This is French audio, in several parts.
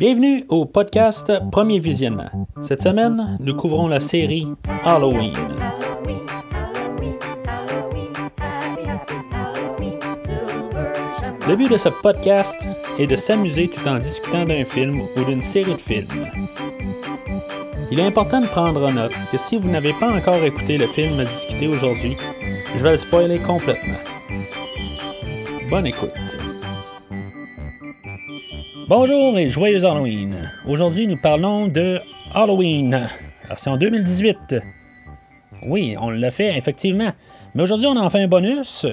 Bienvenue au podcast Premier Visionnement. Cette semaine, nous couvrons la série Halloween. Le but de ce podcast est de s'amuser tout en discutant d'un film ou d'une série de films. Il est important de prendre en note que si vous n'avez pas encore écouté le film à discuter aujourd'hui, je vais le spoiler complètement. Bonne écoute. Bonjour et joyeux Halloween. Aujourd'hui, nous parlons de Halloween. Alors, c'est en 2018. Oui, on l'a fait, effectivement. Mais aujourd'hui, on a enfin un bonus.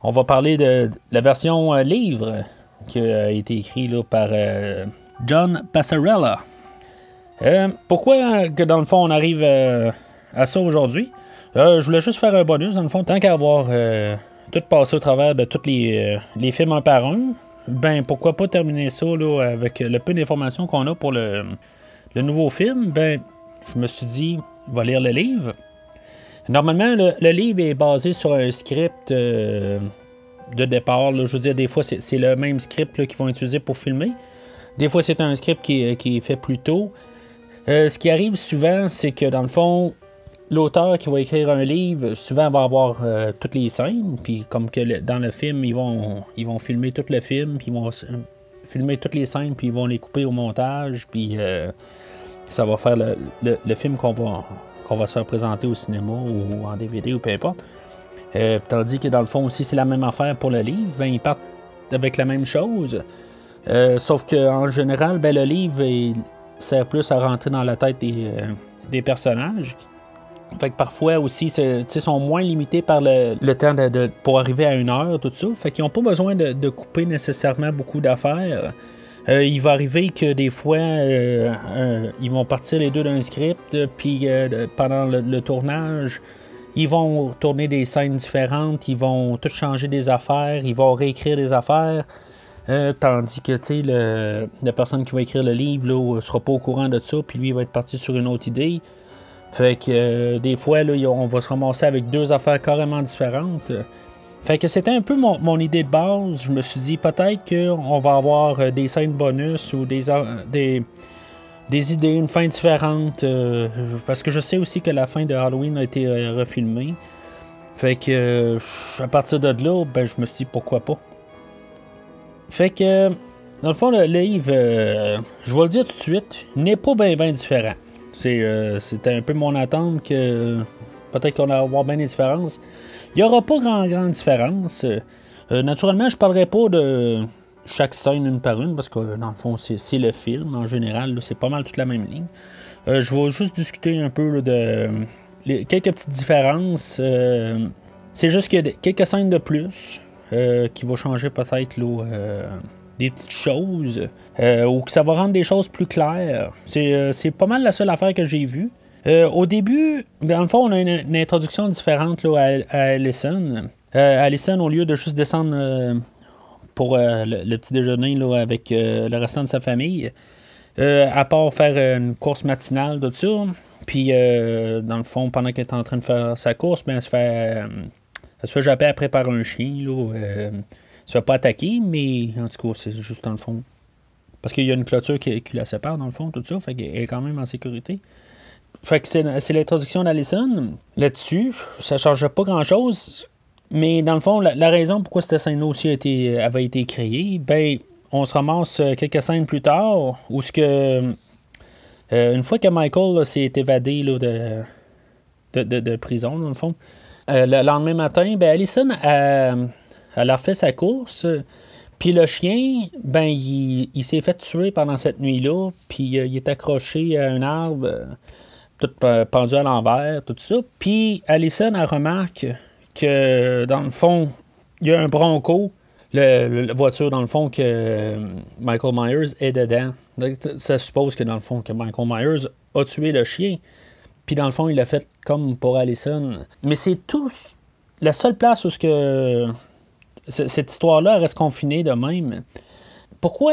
On va parler de la version euh, livre qui a été écrite par euh, John Passarella. Euh, pourquoi que dans le fond on arrive à ça aujourd'hui? je voulais juste faire un bonus, dans le fond, tant qu'à avoir tout passé au travers de tous les, les, films un par un, ben pourquoi pas terminer ça là, avec le peu d'informations qu'on a pour le, le, nouveau film? Ben, je me suis dit, on va lire le livre. Normalement, le, livre est basé sur un script euh, de départ. Je veux dire, des fois, c'est le même script qu'ils vont utiliser pour filmer. Des fois, c'est un script qui, est fait plus tôt. Euh, ce qui arrive souvent, c'est que dans le fond, l'auteur qui va écrire un livre, souvent va avoir euh, toutes les scènes. Puis comme que dans le film, ils vont, ils vont filmer tout le film, puis ils vont filmer toutes les scènes, puis ils vont les couper au montage, puis ça va faire le, le film qu'on va va se faire présenter au cinéma ou en DVD ou peu importe. Euh, tandis que dans le fond aussi, c'est la même affaire pour le livre. Ben, ils partent avec la même chose. Euh, sauf qu'en général, ben, le livre sert plus à rentrer dans la tête des, euh, personnages. Fait que parfois aussi, ils sont moins limités par le, temps pour arriver à une heure, tout ça. Fait qu'ils n'ont pas besoin de, couper nécessairement beaucoup d'affaires. Euh, il va arriver que des fois, euh, ils vont partir les deux d'un script, puis euh, pendant le, tournage, ils vont tourner des scènes différentes, ils vont tout changer des affaires, ils vont réécrire des affaires. tandis que la personne qui va écrire le livre ne sera pas au courant de ça, puis lui il va être parti sur une autre idée. Fait que des fois, là, on va se ramasser avec deux affaires carrément différentes. Fait que c'était un peu mon, idée de base. Je me suis dit peut-être qu'on va avoir euh, des scènes bonus ou des, des, des idées, une fin différente. Euh, parce que je sais aussi que la fin de Halloween a été euh, refilmée. Fait que à partir de là, ben, je me suis dit pourquoi pas. Fait que dans le fond, le livre, je vais le dire tout de suite, n'est pas bien ben différent. C'était un peu mon attente que peut-être qu'on va avoir bien des différences. Il n'y aura pas grand, grande différence. Euh, naturellement, je ne parlerai pas de chaque scène une par une, parce que dans le fond, c'est le film. En général, c'est pas mal toute la même ligne. Euh, je vais juste discuter un peu de quelques petites différences. Euh, c'est juste qu'il y a quelques scènes de plus qui vont changer peut-être des petites choses ou que ça va rendre des choses plus claires. C'est pas mal la seule affaire que j'ai vue. Euh, au début, dans le fond, on a une, introduction différente là, à, Allison. Euh, Allison, au lieu de juste descendre euh, pour le, petit déjeuner là, avec le restant de sa famille, à part faire une course matinale, tout ça, puis dans le fond, pendant qu'elle est en train de faire sa course, ben, elle se fait, elle japper après par un chien. Là, se pas attaquer, mais en tout cas, c'est juste dans le fond. Parce qu'il y a une clôture qui, la sépare, dans le fond, tout ça, fait qu'elle est quand même en sécurité. Fait que c'est l'introduction d'Allison. Là-dessus, ça ne change pas grand-chose. Mais dans le fond, la, raison pourquoi cette scène-là aussi été, avait été créée, ben, on se ramasse euh, quelques scènes plus tard où ce que. Euh, une fois que Michael s'est évadé là, de, de, prison, dans le fond, euh, le lendemain matin, ben, Allison a, elle a fait sa course. Puis le chien, ben, il, s'est fait tuer pendant cette nuit-là. Puis il est accroché à un arbre tout pendu à l'envers, tout ça. Puis Allison, elle remarque que, dans le fond, il y a un bronco, la voiture, dans le fond, que Michael Myers est dedans. ça suppose que, dans le fond, que Michael Myers a tué le chien. Puis, dans le fond, il l'a fait comme pour Allison. Mais c'est tout... La seule place où ce que cette histoire-là reste confinée de même. Pourquoi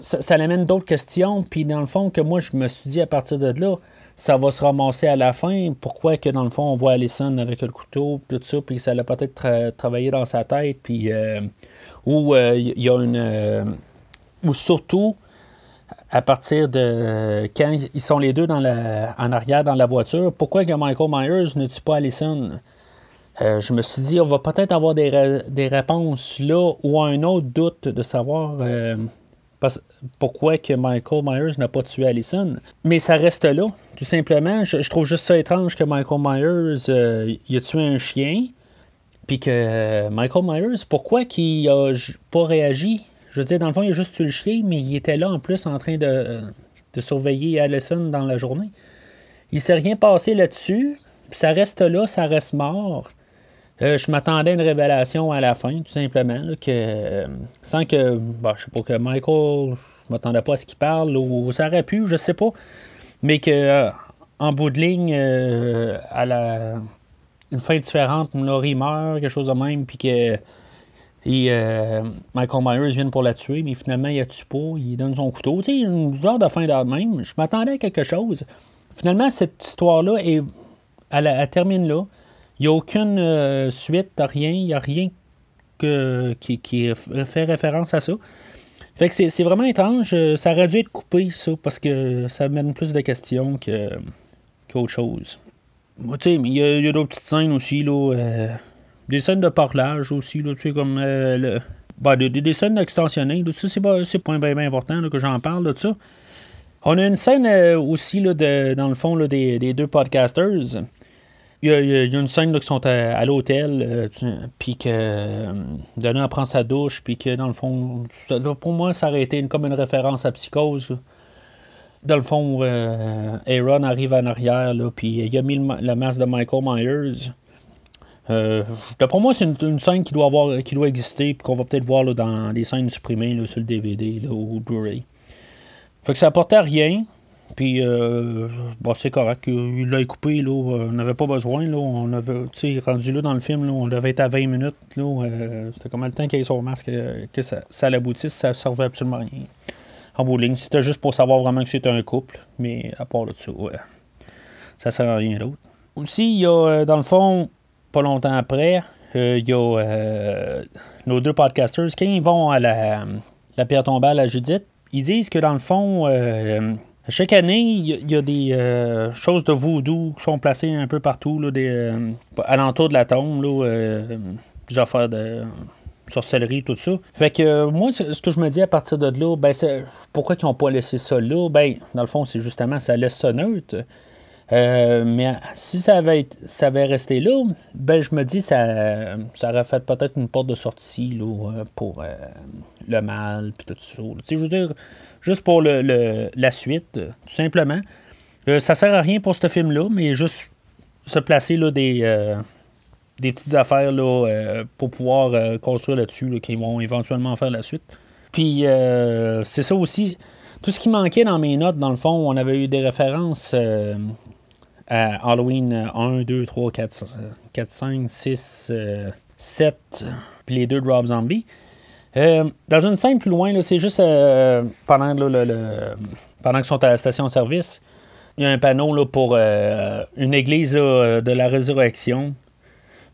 ça, ça amène d'autres questions, puis dans le fond, que moi, je me suis dit à partir de là, ça va se ramasser à la fin. Pourquoi que dans le fond, on voit Allison avec le couteau, tout ça, puis ça l'a peut-être travaillé dans sa tête, puis euh, ou il euh, y a une. Euh, ou surtout, à partir de quand ils sont les deux dans la, en arrière dans la voiture, pourquoi que Michael Myers ne tue pas Allison? Euh, je me suis dit, on va peut-être avoir des, des, réponses là ou un autre doute de savoir euh, pourquoi que Michael Myers n'a pas tué Allison. Mais ça reste là, tout simplement. Je, trouve juste ça étrange que Michael Myers euh, il a tué un chien, puis que Michael Myers, pourquoi qu'il a pas réagi? Je veux dire, dans le fond, il a juste tué le chien, mais il était là en plus en train de, surveiller Allison dans la journée. Il s'est rien passé là-dessus. Ça reste là, ça reste mort. Euh, je m'attendais à une révélation à la fin, tout simplement. que, euh, sans que. Bah, je sais pas que Michael. Je m'attendais pas à ce qu'il parle, ou ça aurait pu, je sais pas. Mais que euh, en bout de ligne, à la. Une fin différente, Laurie meurt, quelque chose de même, puis que Michael Myers vient pour la tuer, mais finalement, il la tue pas, il donne son couteau. Tu sais, une genre de fin de même. Je m'attendais à quelque chose. Finalement, cette histoire-là, elle, termine là. Il n'y a aucune euh, suite, rien. Il n'y a rien que, qui, qui, fait référence à ça. Fait que c'est vraiment étrange. Ça aurait dû être coupé, ça, parce que ça mène plus de questions qu'autre chose. tu sais, il y a, a d'autres petites scènes aussi, là. Euh, des scènes de parlage aussi, là, tu sais, comme euh, le, ben, des, scènes extensionnées. ça, c'est pas, pas bien, important que j'en parle de ça. On a une scène euh, aussi, là, de, dans le fond, là, des, deux podcasters. Il y, a, une scène là, qui sont à, l'hôtel, euh, puis que Donna prend sa douche, puis que dans le fond, pour moi, ça aurait été comme une référence à Psychose. Dans le fond, Aaron arrive en arrière, puis il a mis la masque de Michael Myers. Euh, D'après moi, c'est une, scène qui doit, avoir, qui doit exister et qu'on va peut-être voir dans les scènes supprimées sur le DVD ou Blu-ray. Fait que ça apportait rien. Puis, euh, c'est correct. Il l'a coupé, là. On n'avait pas besoin, là. On avait, tu sais, rendu là dans le film, là, on devait être à 20 minutes, là. Euh, c'était comme le temps qu'il ait son masque, euh, que ça, ça l'aboutisse, ça servait absolument à rien. En bout c'était juste pour savoir vraiment que c'était un couple. Mais à part de ça, ouais. Ça sert à rien d'autre. Aussi, il y a, dans le fond, pas longtemps après, euh, il y a euh, nos deux podcasters, quand ils vont à la, la pierre tombale à Judith, ils disent que dans le fond, euh, chaque année, il y, a des choses de voodoo qui sont placées un peu partout, là, des, alentour de la tombe, là, des affaires de sorcellerie, tout ça. Fait que moi, ce que je me dis à partir de là, ben, c'est pourquoi ils n'ont pas laissé ça là? Ben, dans le fond, c'est justement ça laisse ça neutre. Euh, mais si ça avait, ça avait resté là, ben je me dis ça, ça aurait fait peut-être une porte de sortie là, pour euh, le mal puis tout ça. je veux dire, juste pour la suite, tout simplement. Euh, ça sert à rien pour ce film-là, mais juste se placer là, des, petites affaires là, pour pouvoir construire là-dessus, qui vont éventuellement faire la suite. Puis c'est ça aussi. Tout ce qui manquait dans mes notes, dans le fond, on avait eu des références Halloween 1, 2, 3, 4, 4 5, 6, 7, puis les deux de Rob Zombie. Euh, dans une scène plus loin, c'est juste euh, pendant, qu'ils sont à la station-service, il y a un panneau pour euh, une église de la résurrection.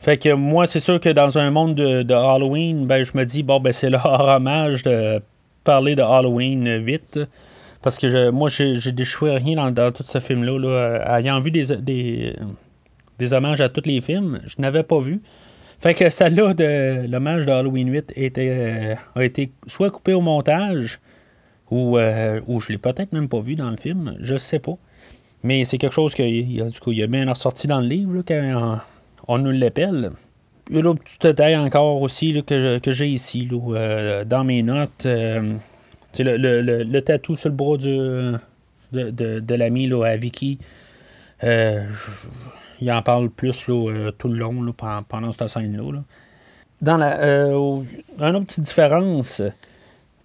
Fait que moi, c'est sûr que dans un monde de, Halloween, ben, je me dis, bon, ben, c'est leur hommage de parler de Halloween vite. Parce que moi, j'ai déchoué rien dans, tout ce film-là. Là. Ayant vu des, hommages à tous les films, je n'avais pas vu. Fait que celle-là, de l'hommage de Halloween 8 était, euh, a été soit coupé au montage, ou, euh, ou je l'ai peut-être même pas vu dans le film, je sais pas. Mais c'est quelque chose qui a bien ressorti dans le livre quand on, nous l'appelle. Il y a d'autres petits détails encore aussi que, j'ai ici euh, dans mes notes. Le, le, le, tatou sur le bras de, de, l'ami à Vicky, euh, il en parle plus euh, tout le long pendant, cette scène-là. Dans euh, une autre petite différence,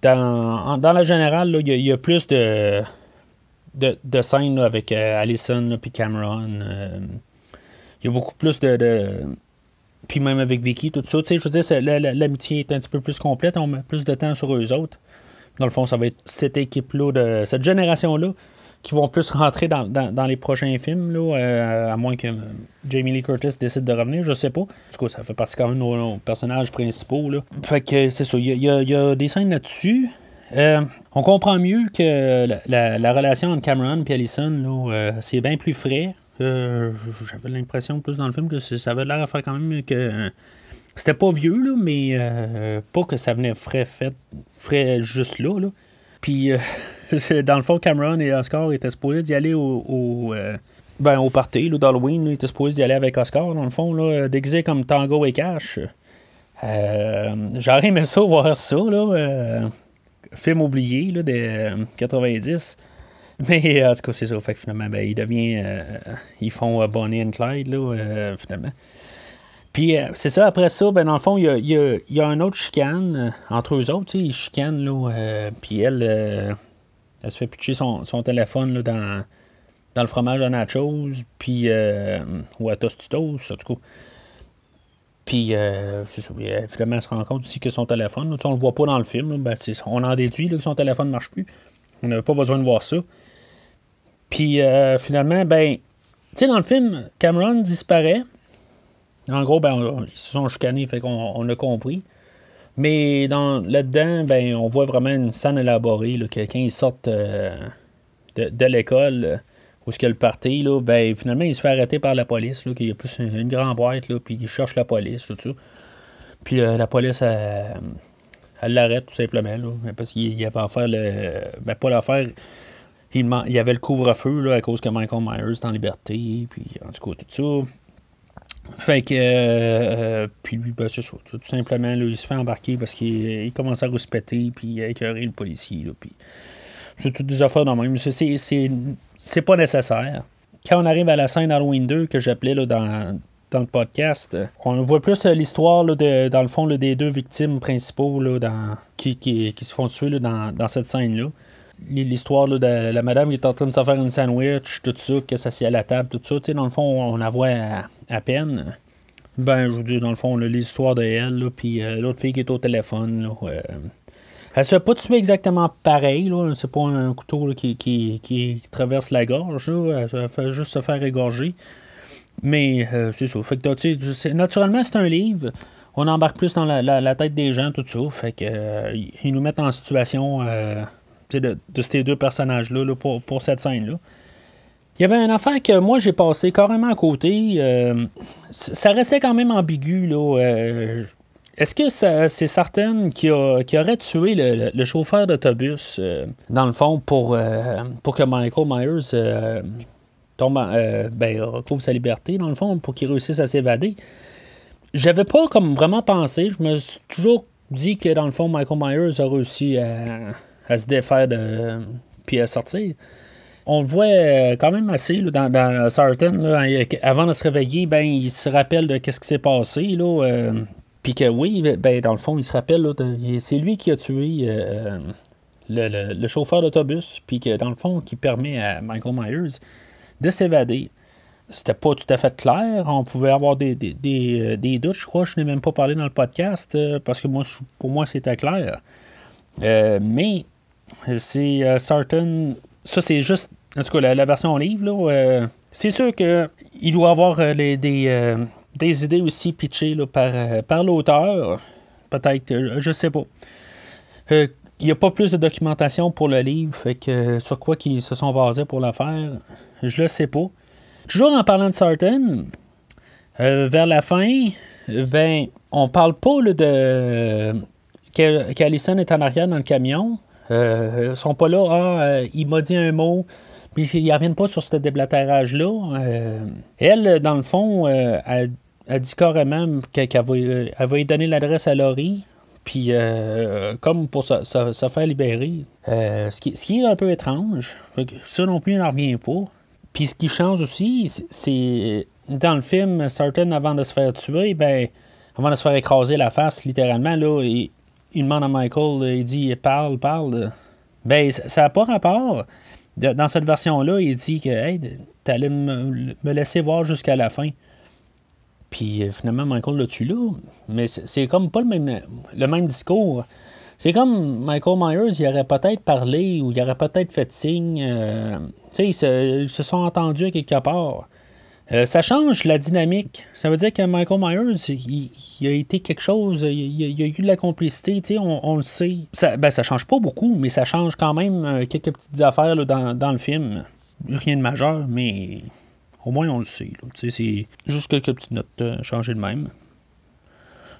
dans, la générale, il y, a plus de, scènes avec Allison et Cameron. Il y a beaucoup plus de, puis même avec Vicky, tout ça. Je veux dire, l'amitié est un petit peu plus complète. On met plus de temps sur eux autres. Dans le fond, ça va être cette équipe-là, de cette génération-là, qui vont plus rentrer dans, les prochains films, là, euh, à moins que Jamie Lee Curtis décide de revenir, je sais pas. En tout cas, ça fait partie quand même de nos, personnages principaux. Là. Fait que c'est ça, il y, a des scènes là-dessus. Euh, On comprend mieux que la, relation entre Cameron et Allison, c'est bien plus frais. J'avais l'impression plus dans le film que ça avait l'air à faire quand même que. C'était pas vieux, là, mais pas que ça venait frais fait, frais juste là. là. Puis, dans le fond, Cameron et Oscar étaient supposés d'y aller au, ben, au party d'Halloween. Ils étaient supposés d'y aller avec Oscar, dans le fond, là, déguisé comme Tango et Cash. Euh, J'aurais aimé ça, voir ça, là. Euh, film oublié là, des 90. Euh, Mais en tout cas, c'est ça. Fait que finalement, ben, devient. Euh, ils font Bonnie and Clyde, là, finalement. Puis c'est ça, après ça, ben, dans le fond, il y a, un autre chicane entre eux autres. Ils chicanent, là. puis elle, elle se fait pitcher son, son téléphone là, dans dans le fromage à nachos, puis, euh, ou à tostitos, en tout cas. Puis, euh, c'est ça, finalement, elle se rend compte aussi que son téléphone, on le voit pas dans le film, ben, on en déduit que son téléphone ne marche plus. On n'avait pas besoin de voir ça. Puis, euh, finalement, ben, tu sais, dans le film, Cameron disparaît. En gros, ben, ils se sont chicanés, fait qu'on on a compris. Mais dans, là-dedans, ben, on voit vraiment une scène élaborée, là, que quand ils sortent de, de l'école, où ce qu'il le parti, là, ben, finalement, il se fait arrêter par la police, là, qu'il y a plus une, grande boîte, puis il cherche la police. Puis euh, la police, elle, l'arrête tout simplement, parce qu'il y avait affaire, le, ben, pas l'affaire, il, y avait le couvre-feu, à cause que Michael Myers est en liberté, puis en tout cas, tout ça. Fait que, euh, puis lui, ben, c'est ça, tout simplement, là, il se fait embarquer parce qu'il commence à respecter, puis à écœurer le policier, là, puis c'est toutes des affaires dans même. C'est pas nécessaire. Quand on arrive à la scène Halloween 2 que j'appelais dans, dans le podcast, on voit plus l'histoire dans le fond des deux victimes principaux là, dans, qui, qui, se font tuer dans, dans cette scène-là. L'histoire de la madame qui est en train de se faire une sandwich, tout ça, que ça s'y à la table, tout ça, dans le fond, on la voit peine. Ben, je vous dis, dans le fond, l'histoire de elle, puis euh, l'autre fille qui est au téléphone, euh, elle se fait pas tuer exactement pareil. C'est pas un couteau qui, qui, traverse la gorge. Elle fait juste se faire égorger. Mais euh, c'est ça. Fait que, naturellement, c'est un livre. On embarque plus dans la, tête des gens, tout ça. Fait que ils nous mettent en situation euh, de, ces deux personnages-là pour, pour, cette scène-là. Il y avait une affaire que moi j'ai passé carrément à côté. ça restait quand même ambigu. Là. Est-ce que c'est certain qui, aurait tué le, chauffeur d'autobus, euh, dans le fond, pour, euh, que Michael Myers euh, tombe, ben, retrouve sa liberté, dans le fond, pour qu'il réussisse à s'évader? J'avais pas comme vraiment pensé. Je me suis toujours dit que, dans le fond, Michael Myers a réussi à, se défaire de, puis à sortir. On le voit quand même assez dans, dans Sarton. avant de se réveiller, ben, il se rappelle de ce qui s'est passé. Là, puis que oui, ben, dans le fond, il se rappelle, c'est lui qui a tué euh, le, chauffeur d'autobus, puis que dans le fond, qui permet à Michael Myers de s'évader. C'était pas tout à fait clair. On pouvait avoir des, des, des, euh, doutes, je crois. Je n'ai même pas parlé dans le podcast euh, parce que moi, pour moi, c'était clair. mais c'est certain. Ça, c'est juste. En tout cas, la, version livre, là. c'est sûr qu'il doit avoir les, des des idées aussi pitchées par, euh, l'auteur. Peut-être, euh, je sais pas. Euh, il n'y a pas plus de documentation pour le livre, fait que sur quoi ils se sont basés pour le faire, je le sais pas. Toujours en parlant de Sarton, vers la fin, ben, on parle pas de qu'Alison est en arrière dans le camion. Ils sont pas là, ah, il m'a dit un mot, puis ils ne reviennent pas sur ce déblatérage-là. elle, dans le fond, elle, elle dit carrément qu'elle va, elle va lui donner l'adresse à Laurie. Puis, euh, comme pour se, faire libérer. Euh, ce, qui, est un peu étrange. Ça non plus, il n'en revient pas. Puis, ce qui change aussi, c'est. Dans le film, Certain, avant de se faire tuer, ben, avant de se faire écraser la face, littéralement, là, demande à Michael, il dit parle, parle. Ben, ça n'a pas rapport. dans cette version-là, il dit que hey, allais me laisser voir jusqu'à la fin. Puis euh, finalement, Michael l'a tué là. Mais c'est comme pas le même, le même discours. C'est comme Michael Myers, il aurait peut-être parlé ou il aurait peut-être fait signe. Euh, tu sais, ils, se, sont entendus à quelque part. Euh, ça change la dynamique. Ça veut dire que Michael Myers, il, a été quelque chose, il, y a eu de la complicité, on, on, le sait. Ça, ben, change pas beaucoup, mais ça change quand même euh, quelques petites affaires dans, le film. Rien de majeur, mais au moins on le sait. C'est juste quelques petites notes euh, changées de même.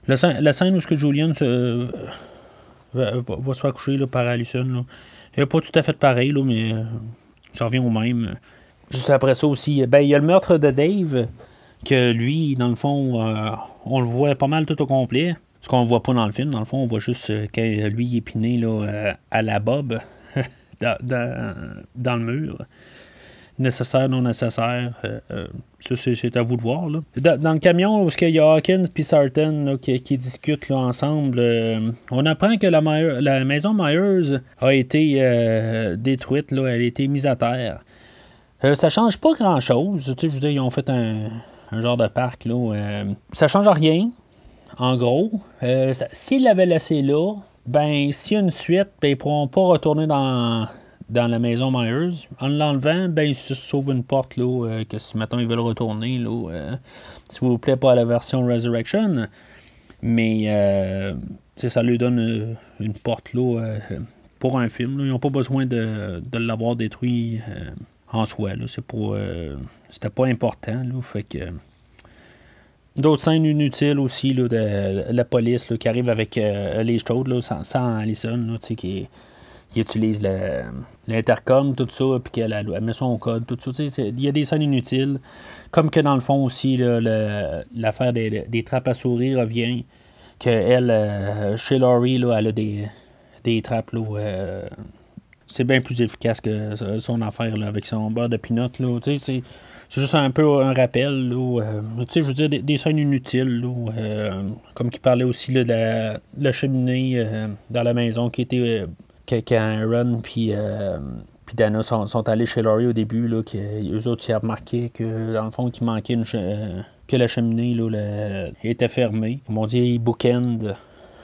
La, scène où ce que Julian va, se faire coucher par Allison, elle n'est pas tout à fait pareil, mais ça revient au même. Juste après ça aussi, ben, il y a le meurtre de Dave, que lui, dans le fond, euh, on le voit pas mal tout au complet. Ce qu'on voit pas dans le film, dans le fond, on voit juste euh, que lui est piné là, euh, à la bob dans, le mur. Nécessaire, non nécessaire, ça c'est à vous de voir. Là. Dans, le camion où il y a Hawkins et Sarton qui, discutent ensemble, on apprend que la, la maison Myers a été détruite, là, elle a été mise à terre. Euh, ça change pas grand-chose. Je veux dire, ils ont fait un, genre de parc. Là, euh, ça change rien, en gros. Euh, s'ils l'avaient laissé là, ben, s'il y a une suite, ben, ils pourront pas retourner dans, la maison Myers. En l'enlevant, ben, ils se sauvent une porte, là, que si, maintenant ils veulent retourner, là, s'il vous plaît, pas à la version Resurrection. Mais, ça lui donne une porte, là, pour un film. Ils n'ont pas besoin de l'avoir détruit en soi. C'est pour, euh, c'était pas important. Là, fait que, D'autres scènes inutiles aussi là, de la police là, qui arrive avec euh, les chaudes là, sans, sans Allison, qui, qui utilise l'intercom, tout ça, puis qu'elle met son code, tout ça. Il y a des scènes inutiles. Comme que dans le fond aussi, l'affaire des, des, trappes à souris revient. Que elle, euh, chez Laurie, là, elle a des, des trappes là, c'est bien plus efficace que son affaire avec son beurre de pinot. C'est juste un peu un rappel. Euh, je veux dire, des, scènes inutiles. Euh, comme qui parlait aussi de la, cheminée euh, dans la maison qui était. quand Aaron puis puis Dana sont, allés chez Laurie au début, là, eux autres, ils ont remarqué que, dans le fond, qu'il manquait que la cheminée là, était fermée. Comme on dit, bookend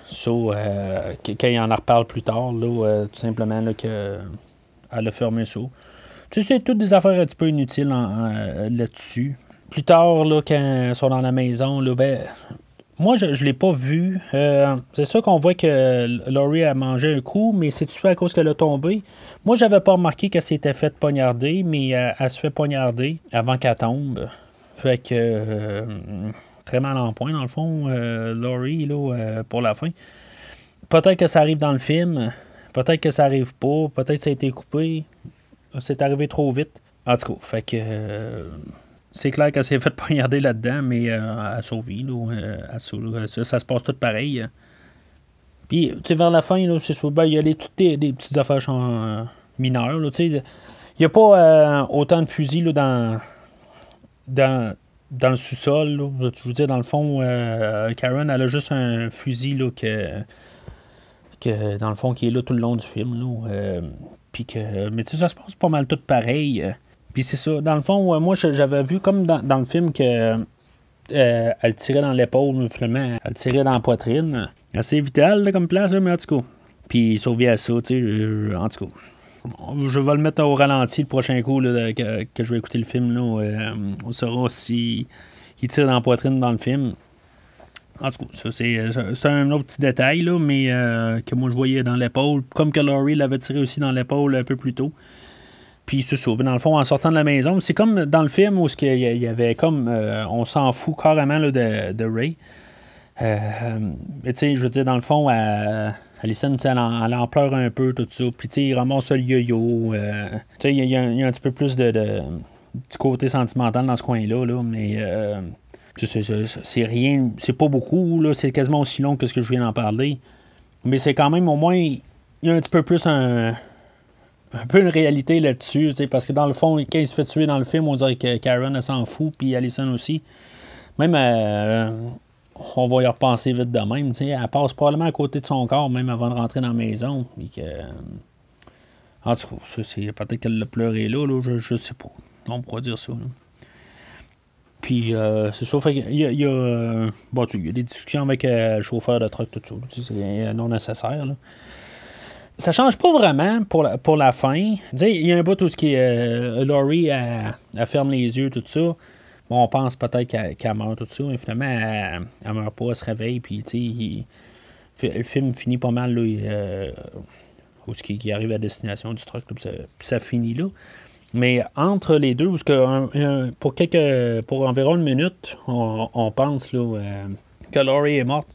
So, euh, quand il en reparle plus tard, là, euh, tout simplement là, que, elle a fermé ça. Tu sais, c'est toutes des affaires un petit peu inutiles euh, là-dessus. Plus tard, là, quand ils sont dans la maison, là, ben, moi, je ne l'ai pas vu. c'est sûr qu'on voit que Laurie a mangé un coup, mais c'est-tu à cause qu'elle a tombé? Moi, j'avais pas remarqué qu'elle s'était fait poignarder, mais elle se fait poignarder avant qu'elle tombe. Fait que très mal en point, dans le fond, euh, Laurie, là, euh, pour la fin. Peut-être que ça arrive dans le film, peut-être que ça arrive pas, peut-être que ça a été coupé, c'est arrivé trop vite. En tout cas, fait que euh, c'est clair qu'elle s'est fait poignarder là-dedans, mais elle sauvé, là, ça, se passe tout pareil. Puis, tu sais, vers la fin, c'est ben, il y a les, toutes des, petites affaires mineures. Il n'y a pas autant de fusils là, dans, dans, dans le sous-sol. Je veux dire, dans le fond, euh, Karen, elle a juste un fusil là, que, que, dans le fond, qui est là tout le long du film. Là, euh, puis que, mais tu sais, ça se passe pas mal tout pareil. Puis c'est ça. Dans le fond, moi, j'avais vu comme dans, le film que. Euh, elle tirait dans l'épaule, finalement, elle tirait dans la poitrine. Assez vital comme place, mais en tout cas. Puis il survit à ça, tu sais, en tout cas je vais le mettre au ralenti le prochain coup que, je vais écouter le film. Là, euh, on saura si il tire dans la poitrine dans le film. En tout cas, c'est, un autre petit détail, là, mais euh, que moi je voyais dans l'épaule, comme que Laurie l'avait tiré aussi dans l'épaule un peu plus tôt. Puis c'est ça. Dans le fond, en sortant de la maison, c'est comme dans le film où il y avait comme. Euh, on s'en fout carrément de, de, Ray. mais tu sais, je veux dire, dans le fond, à Alison, elle en, elle en pleure un peu, tout ça. Puis, tu sais, il ramasse le yo-yo. Euh, il y, a un petit peu plus de, du côté sentimental dans ce coin-là, là, mais euh, c'est rien, c'est pas beaucoup, c'est quasiment aussi long que ce que je viens d'en parler. Mais c'est quand même, au moins, il y a un petit peu plus un, un peu une réalité là-dessus, parce que dans le fond, quand il se fait tuer dans le film, on dirait que Karen, elle s'en fout, puis Alison aussi. Même, euh, on va y repenser vite de même. Elle passe probablement à côté de son corps, même avant de rentrer dans la maison. que, euh, en tout cas, peut-être qu'elle l'a pleuré là, je, ne sais pas. On pourra dire ça. Puis, euh, c'est ça. il y a, y, a, euh, il y a des discussions avec le chauffeur de truck, tout ça. C'est non nécessaire. Là. Ça change pas vraiment pour la, pour la fin. Il y a un bout où ce qui est, Laurie, elle, ferme les yeux, tout ça. On pense peut-être qu'elle meurt, tout ça, mais finalement, elle, elle meurt pas, elle se réveille, puis, tu sais, le film finit pas mal, là, euh, où ce qui, arrive à destination du truc, puis ça, finit là. Mais entre les deux, parce que pour quelques, pour environ une minute, on, pense là, euh, que Laurie est morte,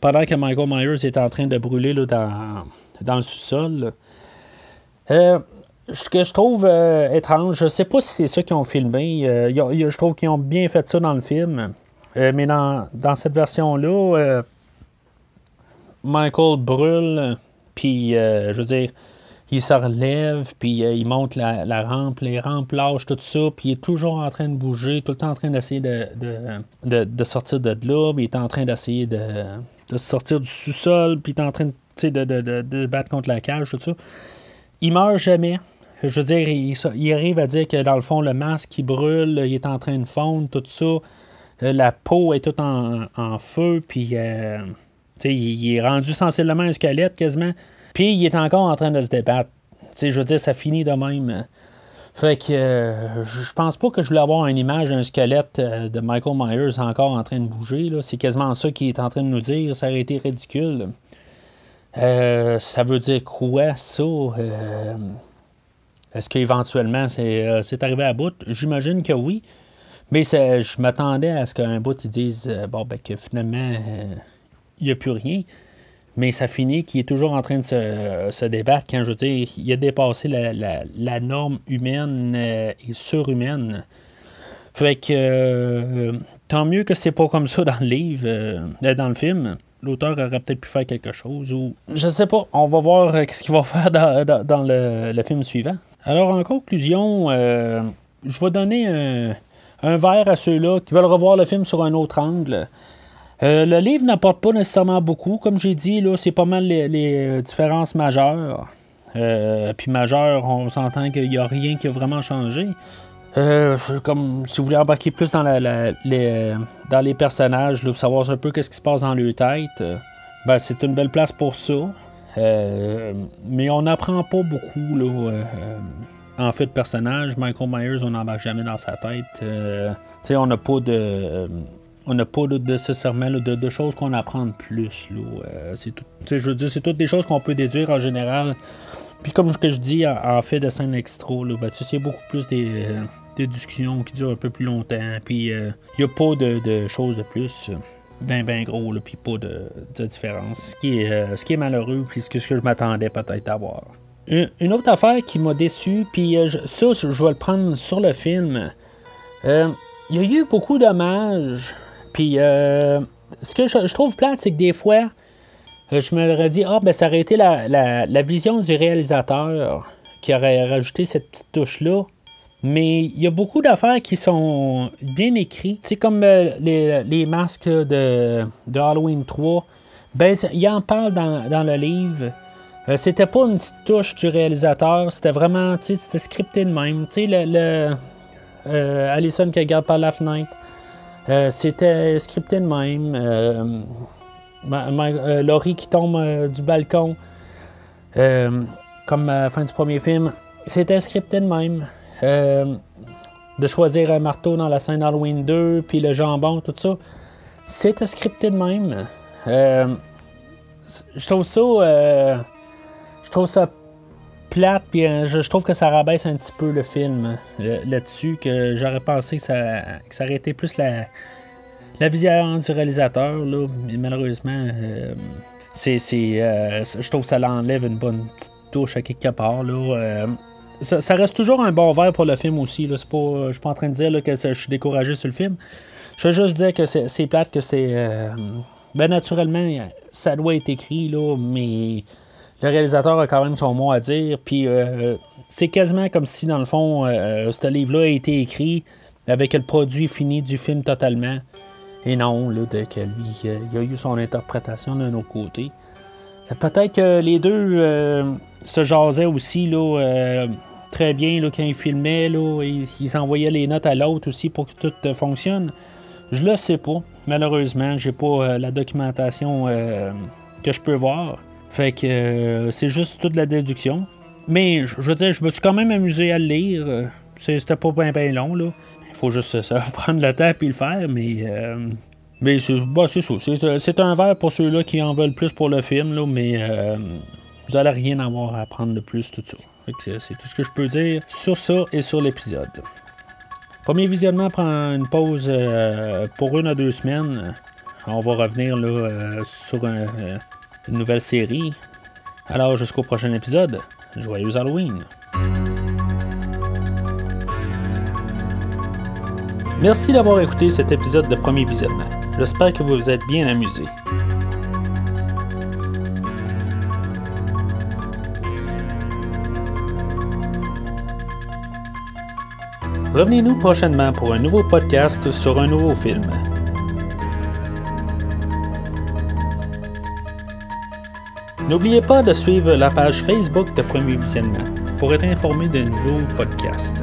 pendant que Michael Myers est en train de brûler là, dans, dans le sous-sol. Euh, ce que je trouve euh, étrange, je sais pas si c'est ça qu'ils ont filmé. Euh, je trouve qu'ils ont bien fait ça dans le film. mais dans, cette version-là, Michael brûle, puis je veux dire, il se relève, puis il monte la, rampe, les rampes lâchent, tout ça, puis il est toujours en train de bouger, tout le temps en train d'essayer de, de, sortir de là, puis il est en train d'essayer de, sortir du sous-sol, puis il est en train de, de, battre contre la cage, tout ça. Il meurt jamais. Je veux dire, il, arrive à dire que dans le fond, le masque, il brûle, il est en train de fondre, tout ça. Euh, la peau est toute en, feu, puis euh, il, est rendu sensiblement un squelette quasiment. Puis il est encore en train de se débattre. je veux dire, ça finit de même. Fait que euh, je pense pas que je voulais avoir une image d'un squelette de Michael Myers encore en train de bouger. C'est quasiment ça qu'il est en train de nous dire. Ça aurait été ridicule. ça veut dire quoi, ça? Est-ce qu'éventuellement euh, c'est arrivé à bout? J'imagine que oui. Mais je m'attendais à ce qu'un bout ils disent euh, bon ben que finalement euh, il n'y a plus rien. Mais ça finit qu'il est toujours en train de se, débattre quand je veux dire il a dépassé la, norme humaine et surhumaine. Fait que tant mieux que c'est pas comme ça dans le livre, dans le film. L'auteur aurait peut-être pu faire quelque chose ou. Je sais pas. On va voir ce qu'il va faire dans, le, film suivant. Alors, en conclusion, euh, je vais donner un, verre à ceux-là qui veulent revoir le film sur un autre angle. Euh, le livre n'apporte pas nécessairement beaucoup. Comme j'ai dit, là, c'est pas mal les, différences majeures. Euh, puis majeures, on s'entend qu'il n'y a rien qui a vraiment changé. comme si vous voulez embarquer plus dans, les, personnages, savoir un peu qu'est-ce qui se passe dans leur tête, ben, c'est une belle place pour ça. Euh, mais on n'apprend pas beaucoup là, euh, en fait de personnage. Michael Myers, on n'embarque jamais dans sa tête. Euh, on n'a pas de. on n'a pas nécessairement de, choses qu'on apprend de plus. c'est tout, je c'est toutes des choses qu'on peut déduire en général. Puis comme je, je dis en, fait de scène extra, ben, c'est beaucoup plus des, discussions qui durent un peu plus longtemps. Puis il n'y a pas de, choses de plus ben ben gros, puis pas de, différence. Ce qui, est, euh, ce qui est malheureux, puis ce que, je m'attendais peut-être à voir. Une, autre affaire qui m'a déçu, puis euh, ça, je vais le prendre sur le film. Euh, il y a eu beaucoup d'hommages, puis ce que je, trouve plate, c'est que des fois, je me dit, ah, ben ça aurait été la, la vision du réalisateur qui aurait rajouté cette petite touche-là. Mais il y a beaucoup d'affaires qui sont bien écrites. C'est comme euh, les, masques de, Halloween 3. Ben, il en parle dans, le livre. Euh, c'était pas une petite touche du réalisateur, c'était vraiment, tu sais, c'était scripté de même. Tu sais, le, euh, Allison qui regarde par la fenêtre, c'était scripté de même. Laurie qui tombe du balcon, comme à la fin du premier film, c'était scripté de même. Euh, de choisir un marteau dans la scène Halloween 2, puis le jambon, tout ça. C'est scripté de même. Euh, je trouve ça. Euh, je trouve ça plate, puis je, trouve que ça rabaisse un petit peu le film là-dessus, que j'aurais pensé que ça, que ça aurait été plus la, la vision du réalisateur, là, mais malheureusement, c'est, je trouve que ça l'enlève une bonne petite touche à quelque part. Là, ça, reste toujours un bon verre pour le film aussi. Là. Pas, je suis pas en train de dire que je suis découragé sur le film. Je veux juste dire que c'est plate, que c'est. Euh, ben, naturellement, ça doit être écrit, là, mais le réalisateur a quand même son mot à dire. Puis euh, c'est quasiment comme si, dans le fond, euh, ce livre-là a été écrit avec le produit fini du film totalement. Et non, là, de, que lui, il a eu son interprétation d'un autre côté. Peut-être que les deux se jasaient aussi là, très bien là, quand ils filmaient, là, ils, envoyaient les notes à l'autre aussi pour que tout euh, fonctionne. Je le sais pas. Malheureusement, j'ai pas euh, la documentation euh, que je peux voir. Fait que c'est juste toute la déduction. Mais je veux dire, je me suis quand même amusé à le lire. C'était pas bien long là. faut juste prendre le temps et le faire, mais. Euh, mais c'est bah, ça. C'est un verre pour ceux-là qui en veulent plus pour le film, là, mais euh, vous n'allez rien avoir à apprendre de plus, tout ça. C'est tout ce que je peux dire sur ça et sur l'épisode. Premier visionnement prend une pause euh, pour une à deux semaines. On va revenir là, sur une nouvelle série. Alors jusqu'au prochain épisode, joyeux Halloween! Merci d'avoir écouté cet épisode de Premier Visionnement. J'espère que vous vous êtes bien amusé. Revenez-nous prochainement pour un nouveau podcast sur un nouveau film. N'oubliez pas de suivre la page Facebook de Premier Visionnement pour être informé de nouveaux podcasts.